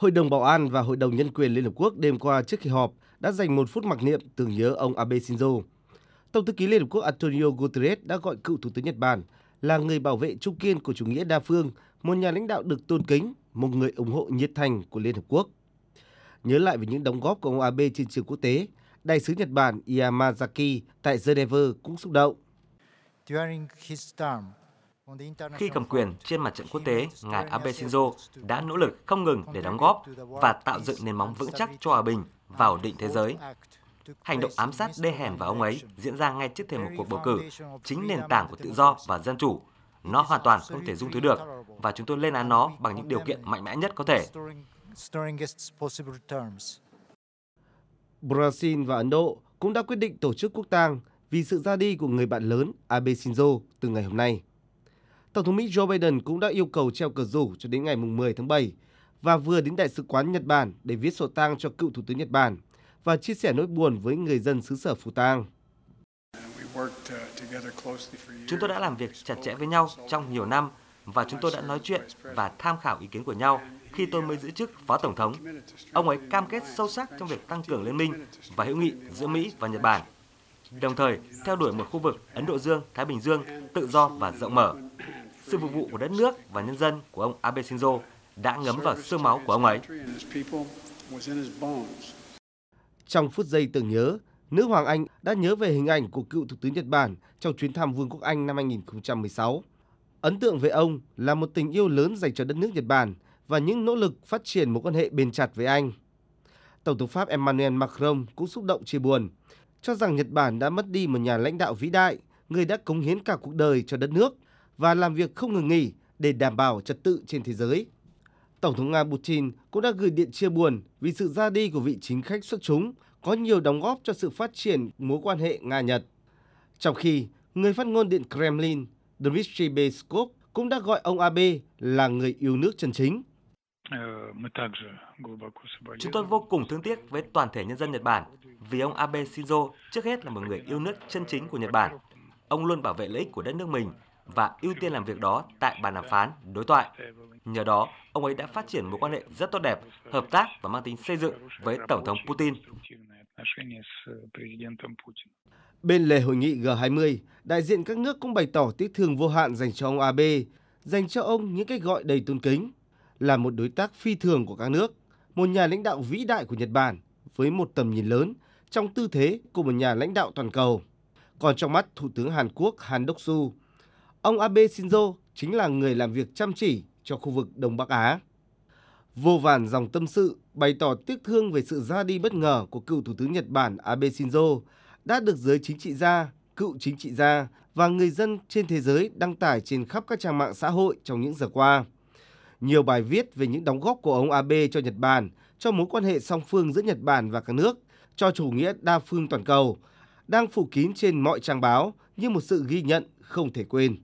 Hội đồng Bảo an và Hội đồng Nhân quyền Liên Hợp Quốc đêm qua trước khi họp đã dành một phút mặc niệm tưởng nhớ ông Abe Shinzo. Tổng thư ký Liên Hợp Quốc Antonio Guterres đã gọi cựu Thủ tướng Nhật Bản là người bảo vệ trung kiên của chủ nghĩa đa phương, một nhà lãnh đạo được tôn kính, một người ủng hộ nhiệt thành của Liên Hợp Quốc. Nhớ lại về những đóng góp của ông Abe trên trường quốc tế, Đại sứ Nhật Bản Yamazaki tại Geneva cũng xúc động. Khi cầm quyền trên mặt trận quốc tế, ngài Abe Shinzo đã nỗ lực không ngừng để đóng góp và tạo dựng nền móng vững chắc cho hòa bình và ổn định thế giới. Hành động ám sát đê hèn vào ông ấy diễn ra ngay trước thềm một cuộc bầu cử, chính nền tảng của tự do và dân chủ. Nó hoàn toàn không thể dung thứ được và chúng tôi lên án nó bằng những điều kiện mạnh mẽ nhất có thể. Brazil và Ấn Độ cũng đã quyết định tổ chức quốc tang vì sự ra đi của người bạn lớn Abe Shinzo từ ngày hôm nay. Tổng thống Mỹ Joe Biden cũng đã yêu cầu treo cờ rủ cho đến ngày 10 tháng 7 và vừa đến Đại sứ quán Nhật Bản để viết sổ tang cho cựu Thủ tướng Nhật Bản và chia sẻ nỗi buồn với người dân xứ sở Phù Tang. Chúng tôi đã làm việc chặt chẽ với nhau trong nhiều năm và chúng tôi đã nói chuyện và tham khảo ý kiến của nhau khi tôi mới giữ chức Phó Tổng thống. Ông ấy cam kết sâu sắc trong việc tăng cường liên minh và hữu nghị giữa Mỹ và Nhật Bản, đồng thời theo đuổi một khu vực Ấn Độ Dương-Thái Bình Dương tự do và rộng mở. Sự phục vụ của đất nước và nhân dân của ông Abe Shinzo đã ngấm vào xương máu của ông ấy. Trong phút giây tưởng nhớ, nữ hoàng Anh đã nhớ về hình ảnh của cựu Thủ tướng Nhật Bản trong chuyến thăm Vương quốc Anh năm 2016. Ấn tượng về ông là một tình yêu lớn dành cho đất nước Nhật Bản và những nỗ lực phát triển mối quan hệ bền chặt với Anh. Tổng thống Pháp Emmanuel Macron cũng xúc động chia buồn, cho rằng Nhật Bản đã mất đi một nhà lãnh đạo vĩ đại, người đã cống hiến cả cuộc đời cho đất nước và làm việc không ngừng nghỉ để đảm bảo trật tự trên thế giới. Tổng thống Nga Putin cũng đã gửi điện chia buồn vì sự ra đi của vị chính khách xuất chúng có nhiều đóng góp cho sự phát triển mối quan hệ Nga-Nhật. Trong khi, người phát ngôn Điện Kremlin Dmitry Peskov cũng đã gọi ông Abe là người yêu nước chân chính. Chúng tôi vô cùng thương tiếc với toàn thể nhân dân Nhật Bản vì ông Abe Shinzo trước hết là một người yêu nước chân chính của Nhật Bản. Ông luôn bảo vệ lợi ích của đất nước mình và ưu tiên làm việc đó tại bàn đàm phán, đối thoại. Nhờ đó, ông ấy đã phát triển mối quan hệ rất tốt đẹp, hợp tác và mang tính xây dựng với Tổng thống Putin. Bên lề hội nghị G20, đại diện các nước cũng bày tỏ tiếc thương vô hạn dành cho ông Abe, dành cho ông những cách gọi đầy tôn kính, là một đối tác phi thường của các nước, một nhà lãnh đạo vĩ đại của Nhật Bản với một tầm nhìn lớn trong tư thế của một nhà lãnh đạo toàn cầu. Còn trong mắt Thủ tướng Hàn Quốc Han Đốc-su, ông Abe Shinzo chính là người làm việc chăm chỉ cho khu vực Đông Bắc Á. Vô vàn dòng tâm sự bày tỏ tiếc thương về sự ra đi bất ngờ của cựu Thủ tướng Nhật Bản Abe Shinzo đã được giới chính trị gia, cựu chính trị gia và người dân trên thế giới đăng tải trên khắp các trang mạng xã hội trong những giờ qua. Nhiều bài viết về những đóng góp của ông Abe cho Nhật Bản, cho mối quan hệ song phương giữa Nhật Bản và các nước, cho chủ nghĩa đa phương toàn cầu, đang phủ kín trên mọi trang báo như một sự ghi nhận không thể quên.